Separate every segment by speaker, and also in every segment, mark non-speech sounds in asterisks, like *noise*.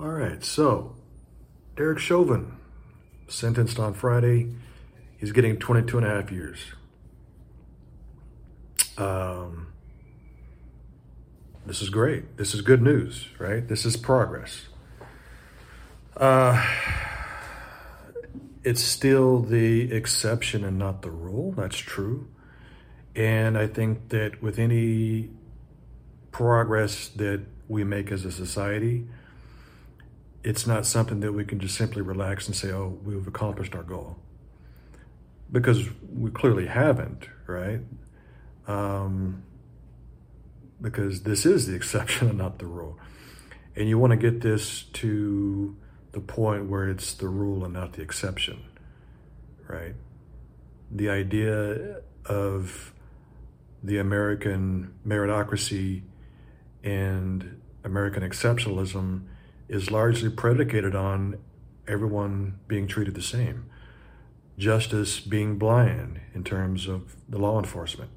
Speaker 1: All right, so Derek Chauvin, sentenced on Friday. He's getting 22 and a half years. Um, this is great. This is good news, right? This is progress. Uh, it's still the exception and not the rule. That's true. And I think that with any progress that we make as a society, it's not something that we can just simply relax and say, oh, we've accomplished our goal. Because we clearly haven't, right? Um, because this is the *laughs* exception and not the rule. And you want to get this to the point where it's the rule and not the exception, right? The idea of the American meritocracy and American exceptionalism is largely predicated on everyone being treated the same. Justice being blind in terms of the law enforcement.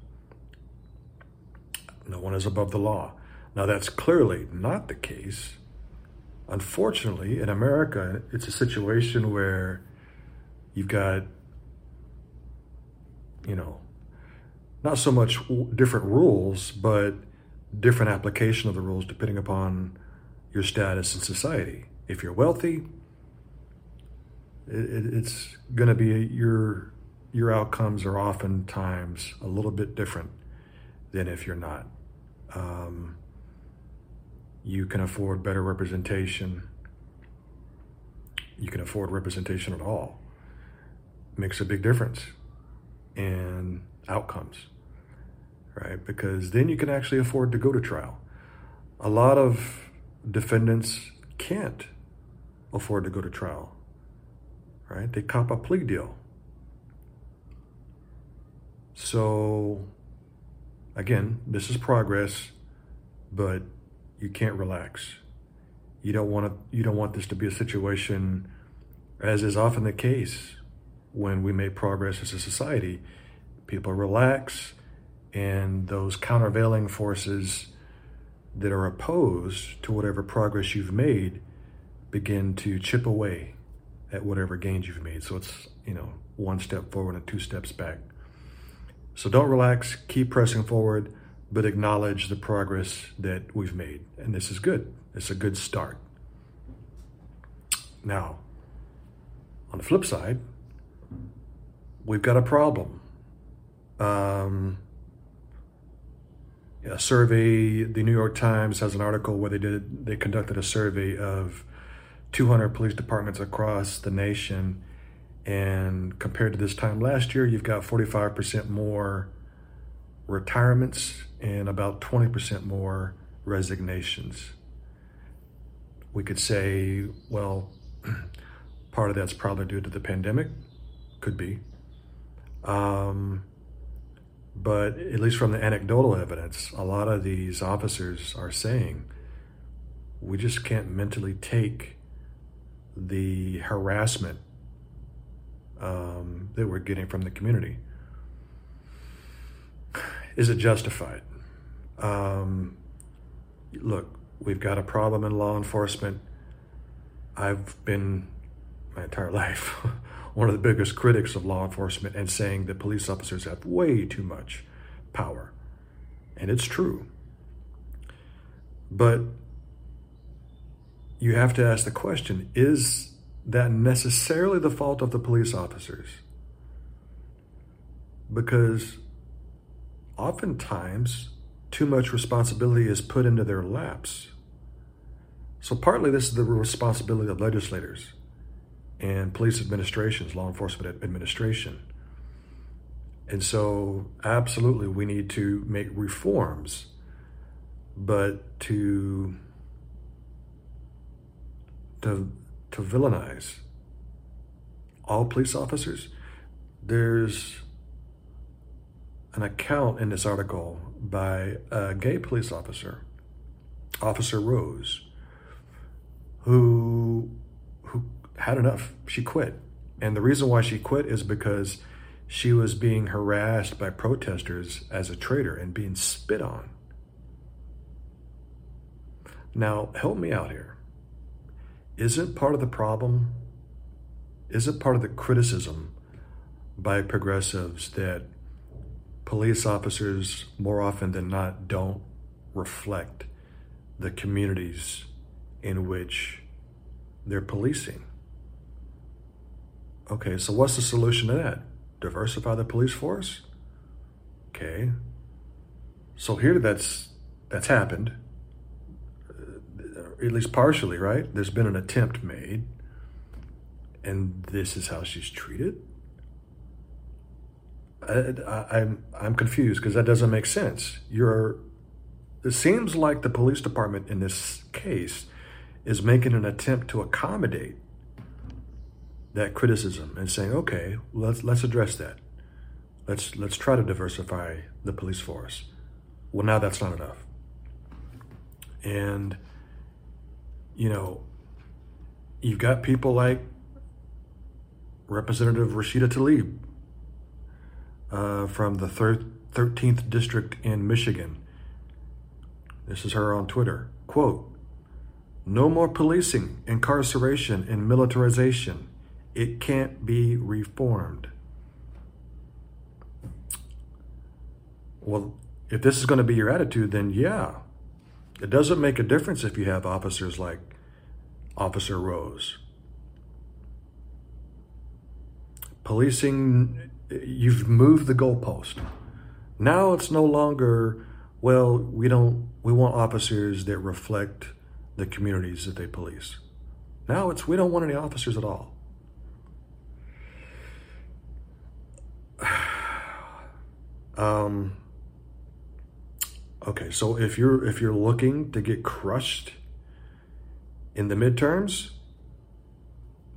Speaker 1: No one is above the law. Now, that's clearly not the case. Unfortunately, in America, it's a situation where you've got, you know, not so much different rules, but different application of the rules depending upon your status in society. If you're wealthy, it, it's going to be your your outcomes are oftentimes a little bit different than if you're not. Um, you can afford better representation. You can afford representation at all. Makes a big difference in outcomes right? Because then you can actually afford to go to trial. A lot of defendants can't afford to go to trial, right? They cop a plea deal. So, again, this is progress, but you can't relax. You don't want to. You don't want this to be a situation, as is often the case, when we make progress as a society. People relax and those countervailing forces that are opposed to whatever progress you've made begin to chip away at whatever gains you've made. So it's, you know, one step forward and two steps back. So don't relax, keep pressing forward, but acknowledge the progress that we've made. And this is good. It's a good start. Now, on the flip side, we've got a problem. Um, a survey. The New York Times has an article where they did they conducted a survey of 200 police departments across the nation, and compared to this time last year, you've got 45% more retirements and about 20% more resignations. We could say, well, *clears throat* part of that's probably due to the pandemic, could be. Um, but at least from the anecdotal evidence, a lot of these officers are saying we just can't mentally take the harassment um, that we're getting from the community. Is it justified? Um, look, we've got a problem in law enforcement. I've been my entire *laughs* life one of the biggest critics of law enforcement and saying that police officers have way too much power. And it's true. But you have to ask the question is that necessarily the fault of the police officers? Because oftentimes too much responsibility is put into their laps. So, partly this is the responsibility of legislators and police administrations, law enforcement administration. And so, absolutely, we need to make reforms, but to to to villainize all police officers. There's an account in this article by a gay police officer, Officer Rose, who had enough. She quit. And the reason why she quit is because she was being harassed by protesters as a traitor and being spit on. Now, help me out here. isn't part of the problem, isn't part of the criticism by progressives that police officers, more often than not, don't reflect the communities in which they're policing. Okay, so what's the solution to that? Diversify the police force? Okay. So here that's that's happened uh, at least partially, right? There's been an attempt made, and this is how she's treated. I, am I'm, I'm confused because that doesn't make sense. You're. It seems like the police department in this case is making an attempt to accommodate that criticism and saying, okay, let's let's address that. Let's let's try to diversify the police force. Well, now that's not enough. And you know, you've got people like Representative Rashida Tlaib uh, from the thir- 13th District in Michigan. This is her on Twitter. Quote, no more policing, incarceration, and militarization. It can't be reformed. Well, if this is going to be your attitude, then yeah, it doesn't make a difference if you have officers like Officer Rose. Policing, you've moved the goalpost. Now it's no longer, well, we don't, we want officers that reflect the communities that they police. Now it's, we don't want any officers at all. Um, Okay, so if you're if you're looking to get crushed in the midterms,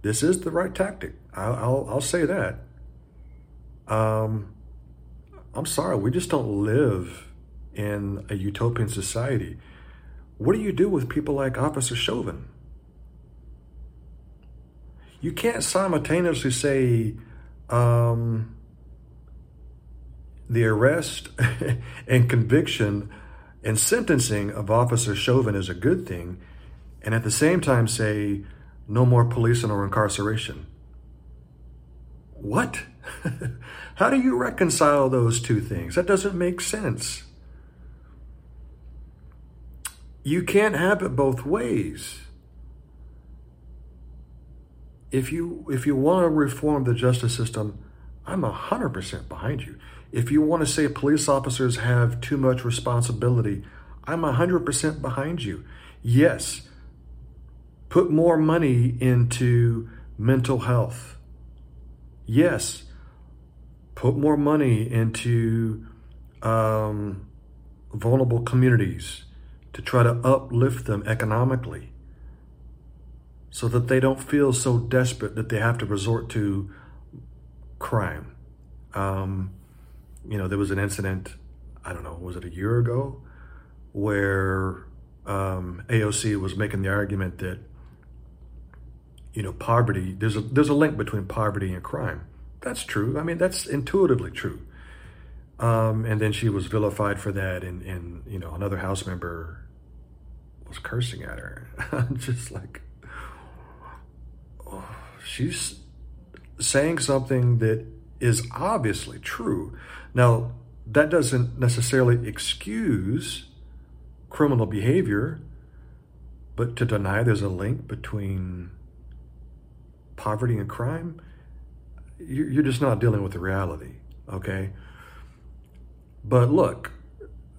Speaker 1: this is the right tactic. I'll I'll, I'll say that. Um, I'm sorry, we just don't live in a utopian society. What do you do with people like Officer Chauvin? You can't simultaneously say um, the arrest *laughs* and conviction and sentencing of Officer Chauvin is a good thing, and at the same time say no more policing or incarceration. What? *laughs* How do you reconcile those two things? That doesn't make sense. You can't have it both ways. If you if you want to reform the justice system, I'm 100% behind you. If you want to say police officers have too much responsibility, I'm 100% behind you. Yes, put more money into mental health. Yes, put more money into um, vulnerable communities to try to uplift them economically so that they don't feel so desperate that they have to resort to crime. Um, you know, there was an incident, I don't know, was it a year ago, where um, AOC was making the argument that, you know, poverty, there's a, there's a link between poverty and crime. That's true. I mean, that's intuitively true. Um, and then she was vilified for that, and, and you know, another House member was cursing at her. *laughs* I'm just like, oh, she's saying something that is obviously true. Now, that doesn't necessarily excuse criminal behavior, but to deny there's a link between poverty and crime, you're just not dealing with the reality, okay? But look,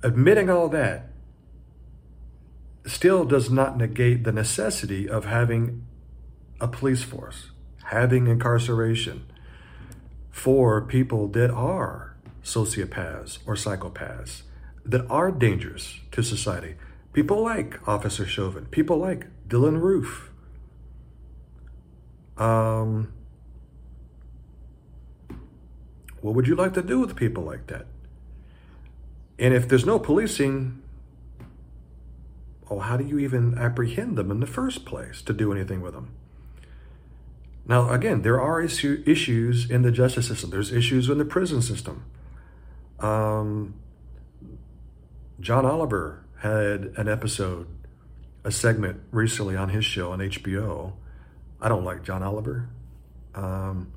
Speaker 1: admitting all that still does not negate the necessity of having a police force, having incarceration for people that are sociopaths or psychopaths that are dangerous to society. People like Officer Chauvin, people like Dylann Roof. Um, what would you like to do with people like that? And if there's no policing, oh, how do you even apprehend them in the first place to do anything with them? Now, again, there are issue, issues in the justice system. There's issues in the prison system. Um, John Oliver had an episode a segment recently on his show on HBO. I don't like John Oliver. Um,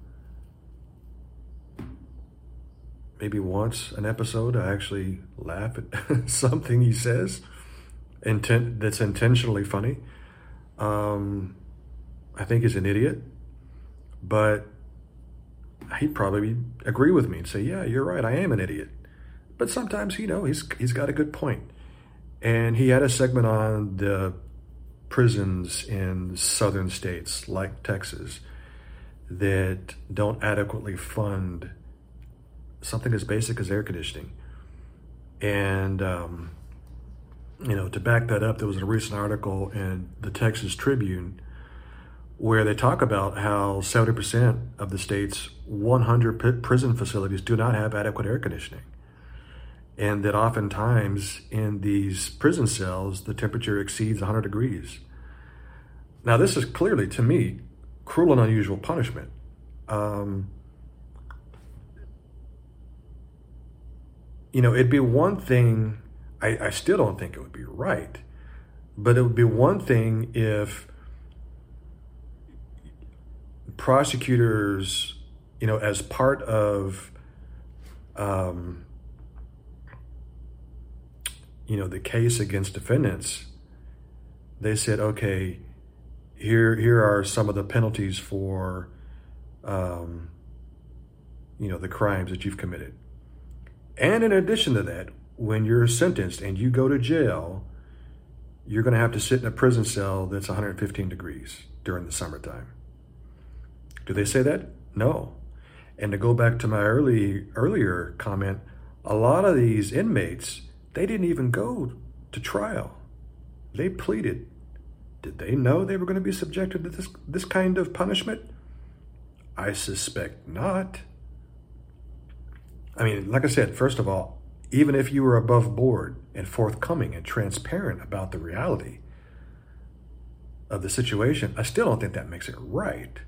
Speaker 1: maybe once an episode, I actually laugh at *laughs* something he says intent that's intentionally funny. Um, I think he's an idiot, but he'd probably agree with me and say, "Yeah, you're right. I am an idiot." But sometimes, you know, he's he's got a good point. And he had a segment on the prisons in southern states like Texas that don't adequately fund something as basic as air conditioning. And um, you know, to back that up, there was a recent article in the Texas Tribune where they talk about how 70% of the state's 100 prison facilities do not have adequate air conditioning. And that oftentimes in these prison cells, the temperature exceeds 100 degrees. Now, this is clearly, to me, cruel and unusual punishment. Um, you know, it'd be one thing I, I still don't think it would be right. But it would be one thing if prosecutors, you know, as part of, um, you know, the case against defendants, they said, okay, here here are some of the penalties for, um, you know, the crimes that you've committed. And in addition to that, when you're sentenced and you go to jail, you're going to have to sit in a prison cell that's 115 degrees during the summertime. Do they say that? No. And to go back to my early earlier comment, a lot of these inmates, they didn't even go to trial. They pleaded. Did they know they were going to be subjected to this this kind of punishment? I suspect not. I mean, like I said, first of all, even if you were above board and forthcoming and transparent about the reality of the situation, I still don't think that makes it right.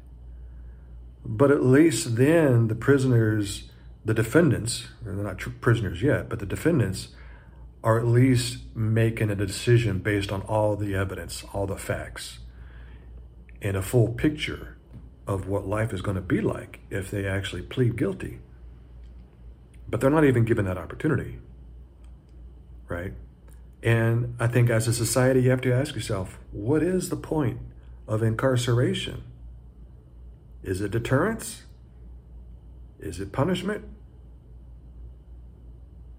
Speaker 1: But at least then the prisoners, the defendants, they're not prisoners yet, but the defendants are at least making a decision based on all the evidence, all the facts, and a full picture of what life is going to be like if they actually plead guilty. But they're not even given that opportunity, right? And I think as a society, you have to ask yourself what is the point of incarceration? Is it deterrence? Is it punishment?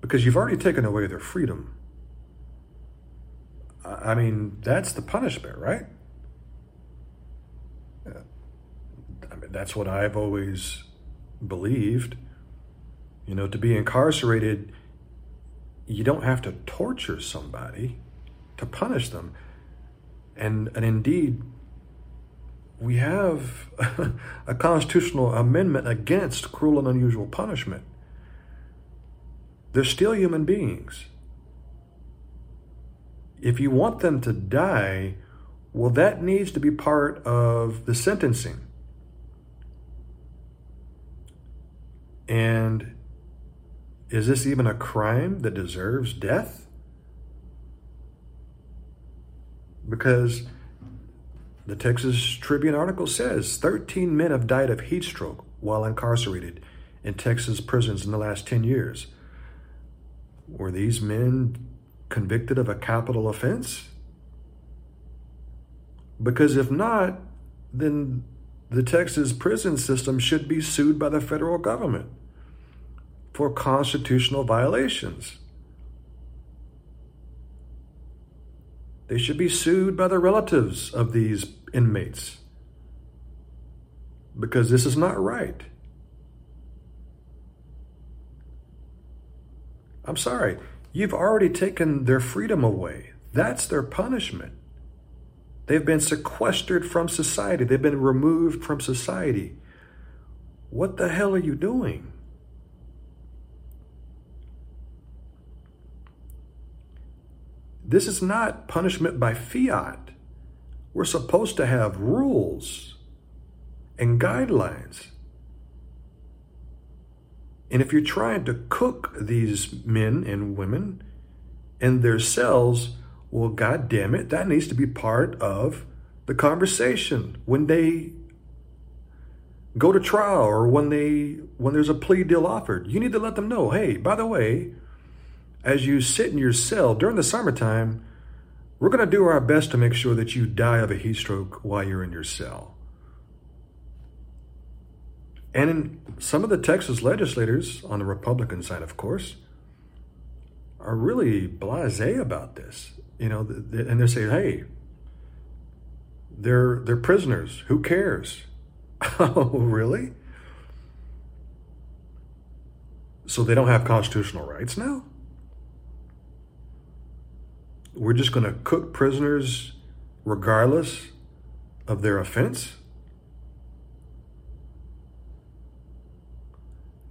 Speaker 1: Because you've already taken away their freedom. I mean, that's the punishment, right? I mean, that's what I've always believed. You know, to be incarcerated, you don't have to torture somebody to punish them. And, and indeed, we have *laughs* a constitutional amendment against cruel and unusual punishment. They're still human beings. If you want them to die, well, that needs to be part of the sentencing. And is this even a crime that deserves death? Because the Texas Tribune article says 13 men have died of heat stroke while incarcerated in Texas prisons in the last 10 years. Were these men convicted of a capital offense? Because if not, then the Texas prison system should be sued by the federal government for constitutional violations. They should be sued by the relatives of these inmates because this is not right. I'm sorry, you've already taken their freedom away. That's their punishment. They've been sequestered from society, they've been removed from society. What the hell are you doing? This is not punishment by fiat. We're supposed to have rules and guidelines. And if you're trying to cook these men and women in their cells, Well, God damn it, that needs to be part of the conversation when they go to trial or when they when there's a plea deal offered. You need to let them know, hey, by the way, as you sit in your cell during the summertime, we're going to do our best to make sure that you die of a heat stroke while you're in your cell. And in some of the Texas legislators, on the Republican side, of course, are really blasé about this. You know, and they're saying, "Hey, they're they're prisoners. Who cares?" *laughs* oh, really? So they don't have constitutional rights now? We're just going to cook prisoners regardless of their offense?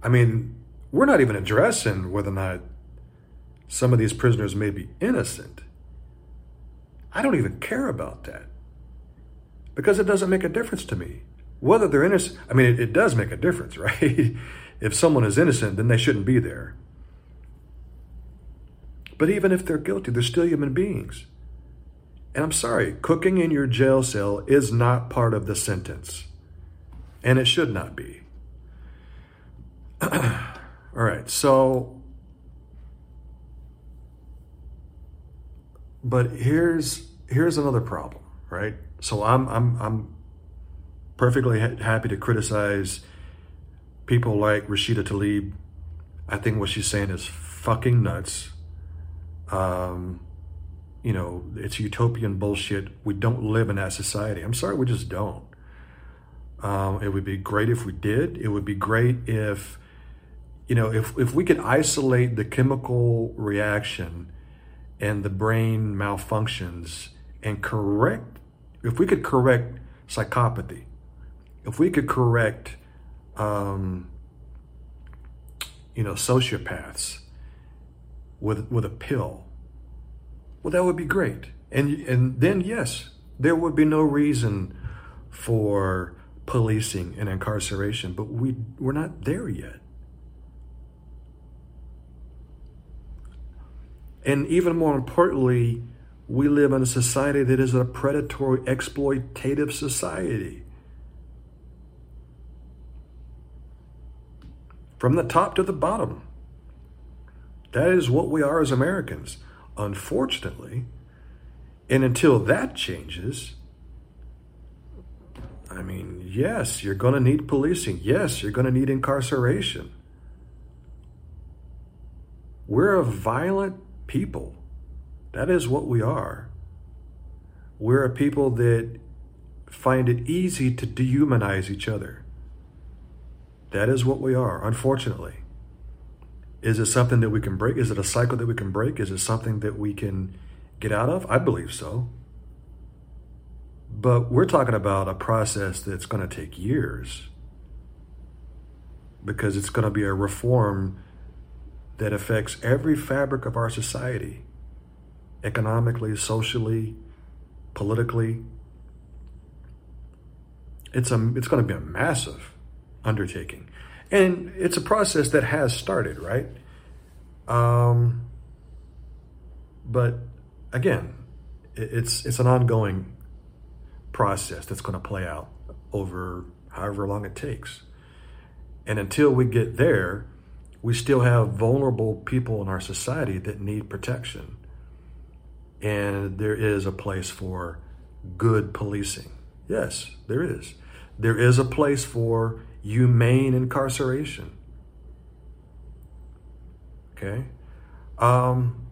Speaker 1: I mean, we're not even addressing whether or not some of these prisoners may be innocent. I don't even care about that because it doesn't make a difference to me. Whether they're innocent, I mean, it, it does make a difference, *laughs* right? if someone is innocent, then they shouldn't be there. But even if they're guilty, they're still human beings. And I'm sorry, cooking in your jail cell is not part of the sentence. And it should not be. *clears throat* All right, so but here's here's another problem, right? So I'm I'm I'm perfectly ha- happy to criticize people like Rashida Tlaib. I think what she's saying is fucking nuts. Um, you know, it's utopian bullshit. We don't live in that society. I'm sorry, we just don't. Um, it would be great if we did. It would be great if you know, if, if we could isolate the chemical reaction and the brain malfunctions and correct, if we could correct psychopathy, if we could correct, um, you know, sociopaths with, with a pill, well, that would be great. And, and then, yes, there would be no reason for policing and incarceration, but we, we're not there yet. And even more importantly, we live in a society that is a predatory, exploitative society. From the top to the bottom. That is what we are as Americans. Unfortunately, and until that changes, I mean, yes, you're going to need policing. Yes, you're going to need incarceration. We're a violent people. That is what we are. We're a people that find it easy to dehumanize each other. That is what we are, unfortunately. Is it something that we can break? Is it a cycle that we can break? Is it something that we can get out of? I believe so. But we're talking about a process that's going to take years because it's going to be a reform that affects every fabric of our society economically, socially, politically. It's, a, it's going to be a massive undertaking. And it's a process that has started, right? Um, but again, it's, it's an ongoing process that's going to play out over however long it takes. And until we get there, we still have vulnerable people in our society that need protection. And there is a place for good policing. Yes, there is. There is a place for humane incarceration. Okay? Um,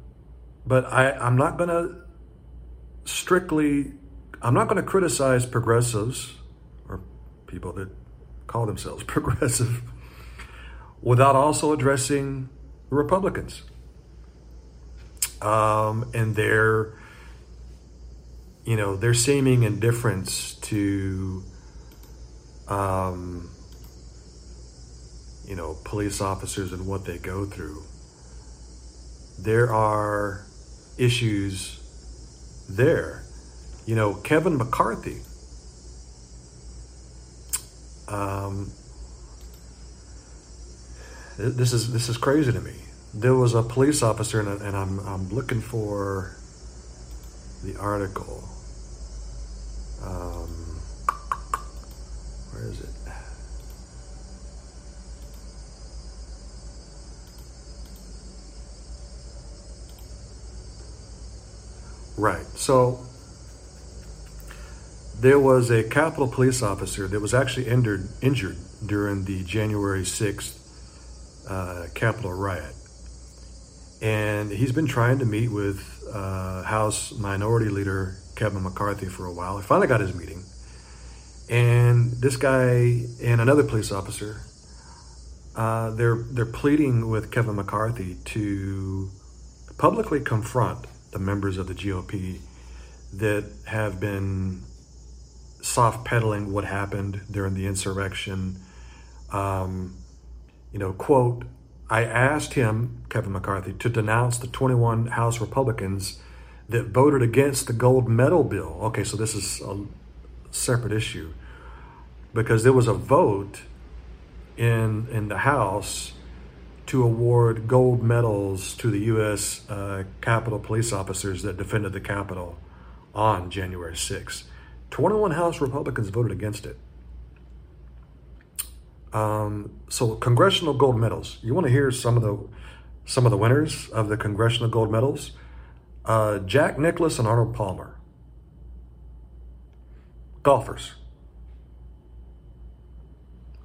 Speaker 1: but I, I'm not going to strictly, I'm not going to criticize progressives or people that call themselves *laughs* progressive without also addressing Republicans um, and their, you know, their seeming indifference to, um, you know, police officers and what they go through. There are issues there. You know, Kevin McCarthy. Um, this is this is crazy to me. There was a police officer, and, and I'm I'm looking for the article. Um, where is it? Right. So there was a Capitol police officer that was actually injured injured during the January 6th uh, Capitol riot. And he's been trying to meet with uh, House Minority Leader Kevin McCarthy for a while. He finally got his meeting. And this guy and another police officer, uh, they're, they're pleading with Kevin McCarthy to publicly confront the members of the GOP that have been soft pedaling what happened during the insurrection. Um, you know, quote, I asked him, Kevin McCarthy, to denounce the 21 House Republicans that voted against the gold medal bill. Okay, so this is a separate issue because there was a vote in in the House to award gold medals to the U.S. Uh, Capitol police officers that defended the Capitol on January 6. 21 House Republicans voted against it. Um, so congressional gold medals. You want to hear some of the some of the winners of the congressional gold medals? Uh, Jack Nicklaus and Arnold Palmer, golfers.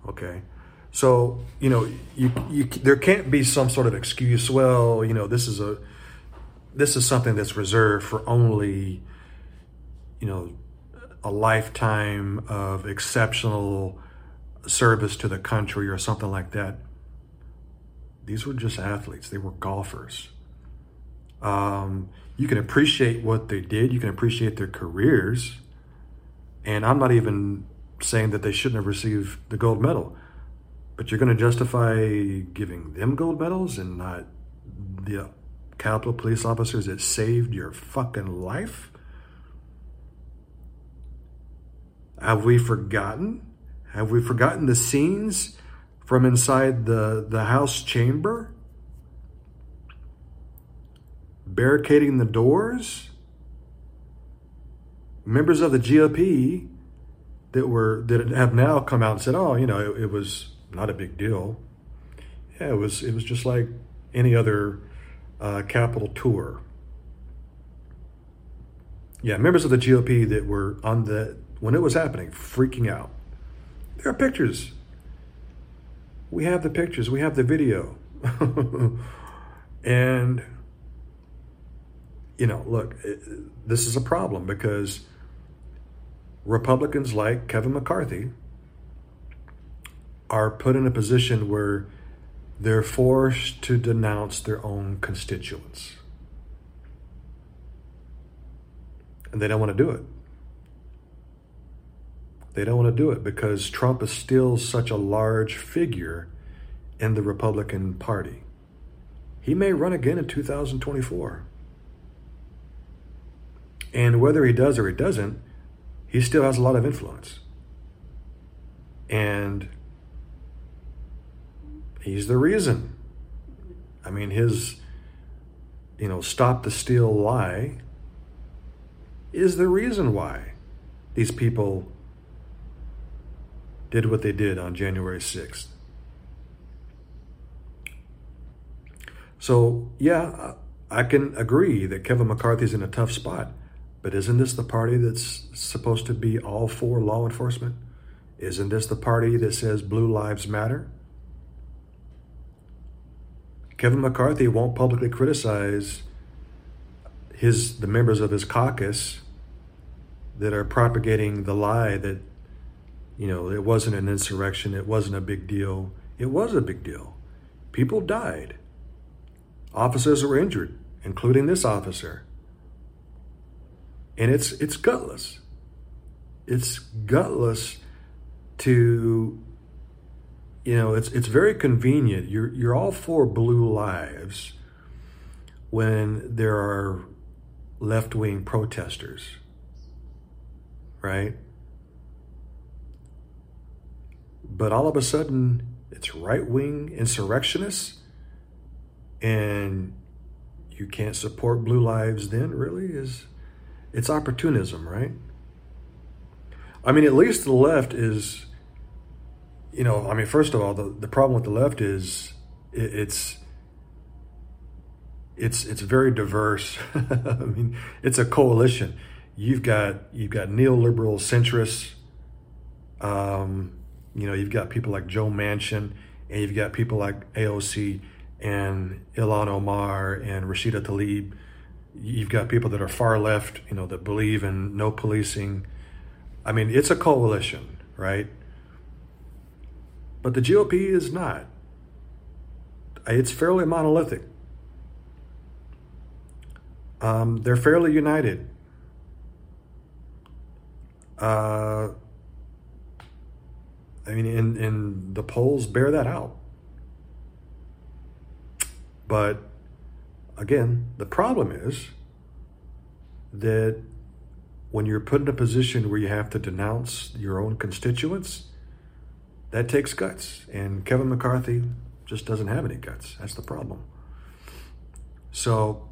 Speaker 1: Okay, so you know you, you there can't be some sort of excuse. Well, you know this is a this is something that's reserved for only you know a lifetime of exceptional service to the country or something like that. These were just athletes, they were golfers. Um, you can appreciate what they did, you can appreciate their careers. And I'm not even saying that they shouldn't have received the gold medal, but you're going to justify giving them gold medals and not the Capitol police officers that saved your fucking life? Have we forgotten have we forgotten the scenes from inside the, the House chamber? Barricading the doors? Members of the GOP that were that have now come out and said, "Oh, you know, it, it was not a big deal." Yeah, it was. It was just like any other uh, Capitol tour. Yeah, members of the GOP that were on the when it was happening, freaking out. There are pictures. We have the pictures, we have the video. *laughs* and, you know, look, this is a problem because Republicans like Kevin McCarthy are put in a position where they're forced to denounce their own constituents. And they don't want to do it. They don't want to do it because Trump is still such a large figure in the Republican Party. He may run again in 2024. And whether he does or he doesn't, he still has a lot of influence. And he's the reason. I mean, his, you know, stop the steal lie is the reason why these people did what they did on January 6th. So, yeah, I can agree that Kevin McCarthy's in a tough spot, but isn't this the party that's supposed to be all for law enforcement? Isn't this the party that says blue lives matter? Kevin McCarthy won't publicly criticize his the members of his caucus that are propagating the lie that you know, it wasn't an insurrection, it wasn't a big deal. It was a big deal. People died. Officers were injured, including this officer. And it's it's gutless. It's gutless to you know, it's it's very convenient. You're you're all for blue lives when there are left-wing protesters. Right? But all of a sudden, it's right wing insurrectionists, and you can't support Blue Lives then, really? Is It's opportunism, right? I mean, at least the left is, you know, I mean, first of all, the, the problem with the left is it, it's it's it's very diverse. *laughs* I mean, it's a coalition. You've got you've got neoliberal centrists. Um, you know, you've got people like Joe Manchin, and you've got people like AOC and Ilhan Omar and Rashida Tlaib. You've got people that are far left, you know, that believe in no policing. I mean, it's a coalition, right? But the GOP is not. It's fairly monolithic. Um, they're fairly united. Uh, I mean, and, and the polls bear that out. But again, the problem is that when you're put in a position where you have to denounce your own constituents, that takes guts. And Kevin McCarthy just doesn't have any guts. That's the problem. So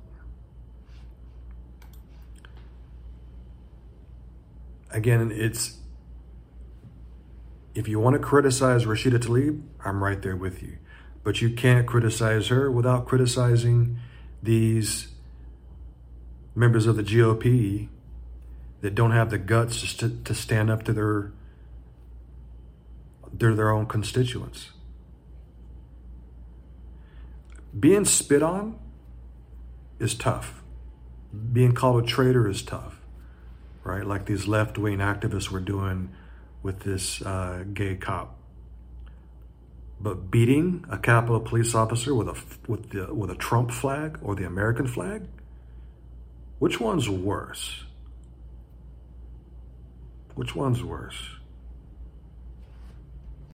Speaker 1: again, it's if you want to criticize Rashida Tlaib, I'm right there with you. But you can't criticize her without criticizing these members of the GOP that don't have the guts to, to stand up to their, their their own constituents. Being spit on is tough. Being called a traitor is tough right? Like these left wing activists were doing with this uh, gay cop. But beating a Capitol police officer with a with the with a Trump flag or the American flag, which one's worse? Which one's worse?